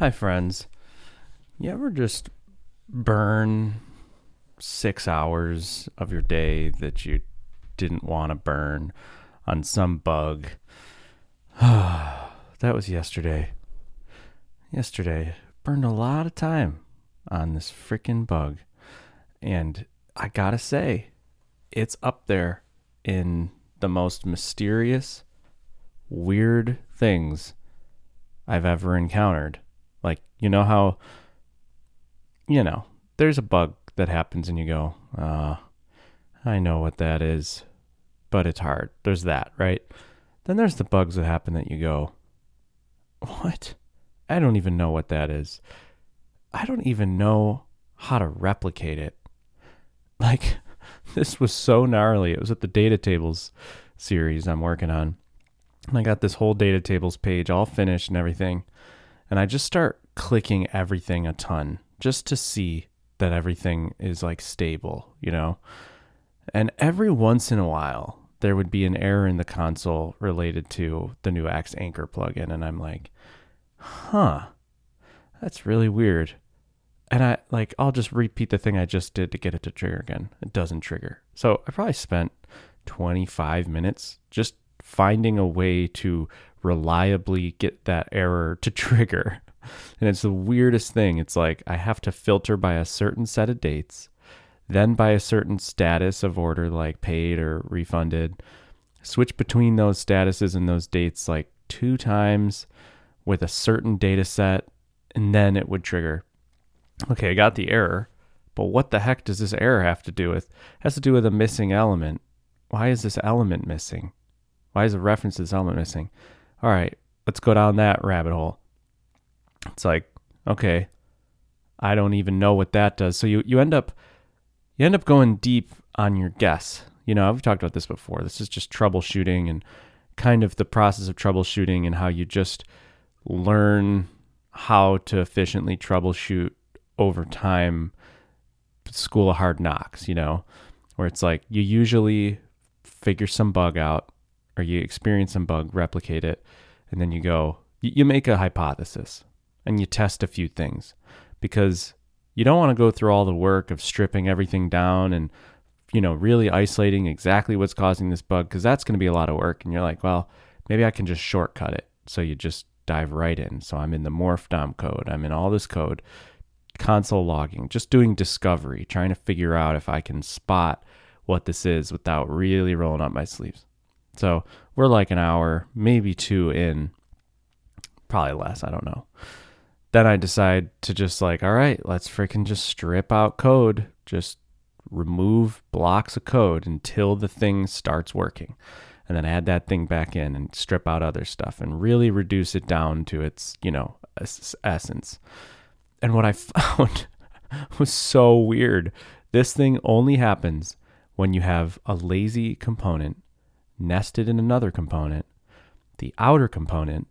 Hi, friends. You ever just burn six hours of your day that you didn't want to burn on some bug? that was yesterday. Yesterday, burned a lot of time on this freaking bug. And I gotta say, it's up there in the most mysterious, weird things I've ever encountered. You know how, you know, there's a bug that happens and you go, uh, I know what that is, but it's hard. There's that, right? Then there's the bugs that happen that you go, what? I don't even know what that is. I don't even know how to replicate it. Like, this was so gnarly. It was at the data tables series I'm working on. And I got this whole data tables page all finished and everything. And I just start clicking everything a ton just to see that everything is like stable, you know? And every once in a while, there would be an error in the console related to the new X Anchor plugin. And I'm like, huh, that's really weird. And I like, I'll just repeat the thing I just did to get it to trigger again. It doesn't trigger. So I probably spent 25 minutes just finding a way to reliably get that error to trigger. And it's the weirdest thing. It's like I have to filter by a certain set of dates, then by a certain status of order, like paid or refunded, switch between those statuses and those dates like two times with a certain data set, and then it would trigger. Okay, I got the error, but what the heck does this error have to do with? It has to do with a missing element. Why is this element missing? Why is the reference to this element missing? All right, let's go down that rabbit hole. It's like, okay, I don't even know what that does. So you, you end up you end up going deep on your guess. You know, I've talked about this before. This is just troubleshooting and kind of the process of troubleshooting and how you just learn how to efficiently troubleshoot over time school of hard knocks, you know, where it's like you usually figure some bug out or you experience some bug, replicate it, and then you go, you make a hypothesis and you test a few things. Because you don't want to go through all the work of stripping everything down and you know really isolating exactly what's causing this bug because that's going to be a lot of work and you're like well maybe i can just shortcut it. So you just dive right in. So i'm in the MorphDOM code i'm in all this code console logging just doing discovery trying to figure out if i can spot what this is without really rolling up my sleeves. So we're like an hour maybe two in probably less i don't know then I decide to just like, all right, let's freaking just strip out code, just remove blocks of code until the thing starts working. And then add that thing back in and strip out other stuff and really reduce it down to its, you know, essence. And what I found was so weird. This thing only happens when you have a lazy component nested in another component. The outer component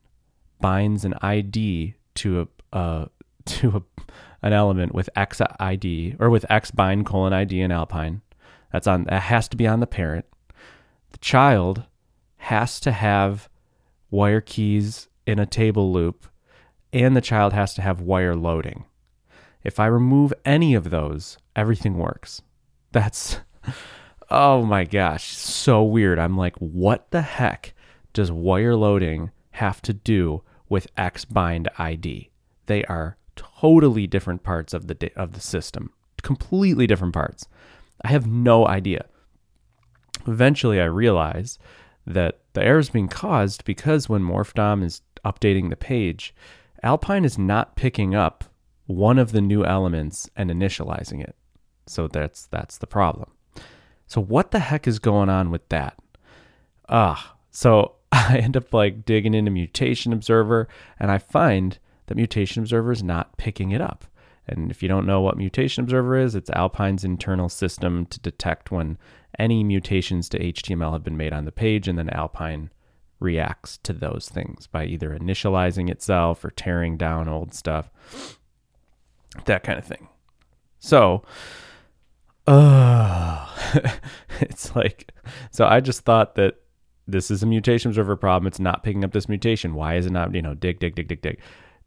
binds an ID to a uh, to a, an element with X ID or with X bind colon ID in Alpine. That's on that has to be on the parent. The child has to have wire keys in a table loop, and the child has to have wire loading. If I remove any of those, everything works. That's oh my gosh, so weird. I'm like, what the heck does wire loading have to do with X bind ID? They are totally different parts of the of the system, completely different parts. I have no idea. Eventually, I realize that the error is being caused because when MorphDOM is updating the page, Alpine is not picking up one of the new elements and initializing it. So that's that's the problem. So what the heck is going on with that? Ah, so I end up like digging into Mutation Observer and I find that Mutation Observer is not picking it up. And if you don't know what Mutation Observer is, it's Alpine's internal system to detect when any mutations to HTML have been made on the page, and then Alpine reacts to those things by either initializing itself or tearing down old stuff, that kind of thing. So, uh, it's like, so I just thought that this is a mutation observer problem. It's not picking up this mutation. Why is it not, you know, dig, dig, dig, dig, dig.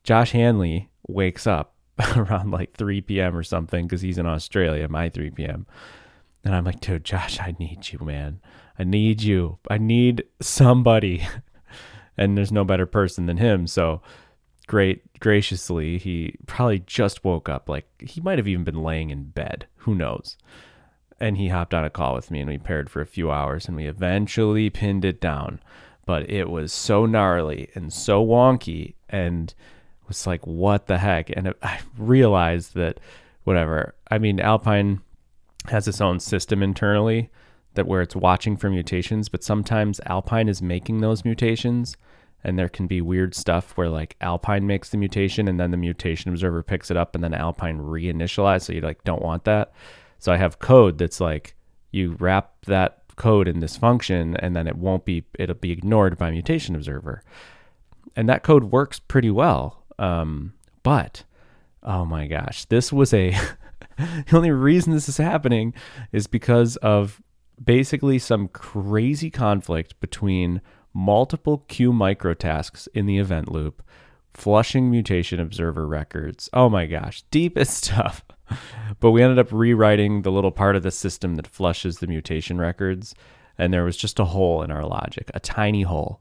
Josh Hanley wakes up around like 3 p.m. or something because he's in Australia, my 3 p.m. And I'm like, dude, Josh, I need you, man. I need you. I need somebody. and there's no better person than him. So great graciously, he probably just woke up. Like he might have even been laying in bed. Who knows? And he hopped on a call with me and we paired for a few hours and we eventually pinned it down. But it was so gnarly and so wonky and was like, what the heck? And it, I realized that whatever. I mean, Alpine has its own system internally that where it's watching for mutations, but sometimes Alpine is making those mutations and there can be weird stuff where like Alpine makes the mutation and then the mutation observer picks it up and then Alpine reinitialize so you like don't want that. So I have code that's like you wrap that code in this function and then it won't be it'll be ignored by mutation observer. And that code works pretty well. Um, but oh my gosh, this was a the only reason this is happening is because of basically some crazy conflict between multiple queue microtasks in the event loop, flushing mutation observer records. Oh my gosh, deepest stuff. but we ended up rewriting the little part of the system that flushes the mutation records, and there was just a hole in our logic, a tiny hole.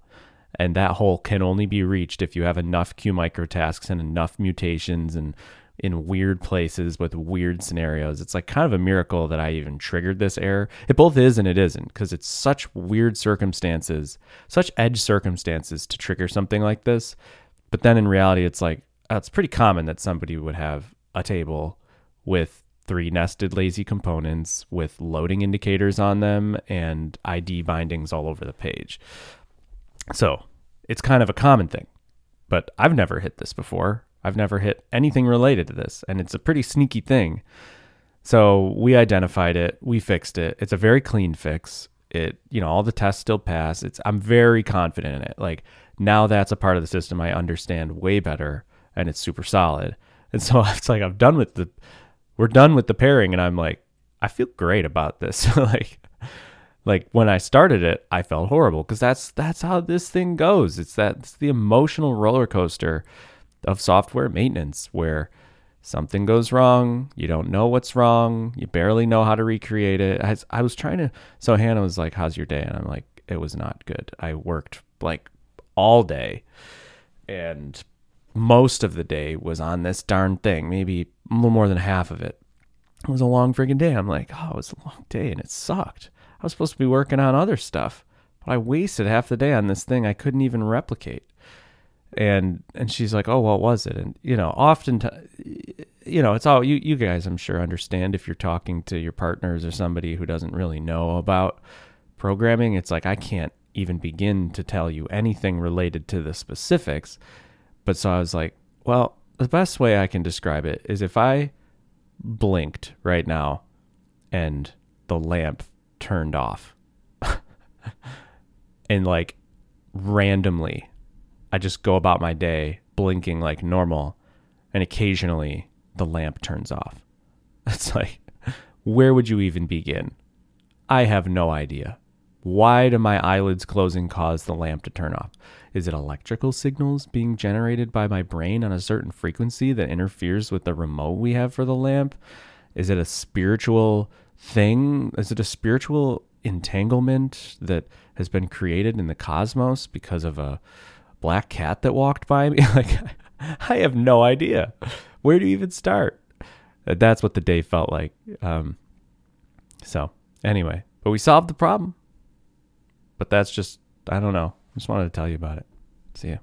And that hole can only be reached if you have enough queue microtasks and enough mutations and in weird places with weird scenarios. It's like kind of a miracle that I even triggered this error. It both is and it isn't because it's such weird circumstances, such edge circumstances to trigger something like this. But then in reality, it's like it's pretty common that somebody would have a table with three nested lazy components with loading indicators on them and ID bindings all over the page. So it's kind of a common thing, but I've never hit this before. I've never hit anything related to this, and it's a pretty sneaky thing. So we identified it, we fixed it. It's a very clean fix. It, you know, all the tests still pass. It's I'm very confident in it. Like now that's a part of the system I understand way better and it's super solid. And so it's like I'm done with the we're done with the pairing and I'm like I feel great about this. like like when I started it, I felt horrible because that's that's how this thing goes. It's that it's the emotional roller coaster of software maintenance where something goes wrong, you don't know what's wrong, you barely know how to recreate it. I, I was trying to, so Hannah was like, How's your day? And I'm like, It was not good. I worked like all day and most of the day was on this darn thing, maybe a little more than half of it. It was a long freaking day. I'm like, Oh, it was a long day and it sucked. I was supposed to be working on other stuff, but I wasted half the day on this thing I couldn't even replicate and and she's like, "Oh, what was it?" And you know, often, you know, it's all you you guys. I'm sure understand if you're talking to your partners or somebody who doesn't really know about programming. It's like I can't even begin to tell you anything related to the specifics. But so I was like, well, the best way I can describe it is if I blinked right now and the lamp turned off and like randomly I just go about my day blinking like normal, and occasionally the lamp turns off. It's like, where would you even begin? I have no idea. Why do my eyelids closing cause the lamp to turn off? Is it electrical signals being generated by my brain on a certain frequency that interferes with the remote we have for the lamp? Is it a spiritual thing? Is it a spiritual entanglement that has been created in the cosmos because of a black cat that walked by me? like, I have no idea. Where do you even start? That's what the day felt like. Um, so, anyway, but we solved the problem. But that's just, I don't know. I Just wanted to tell you about it. See ya.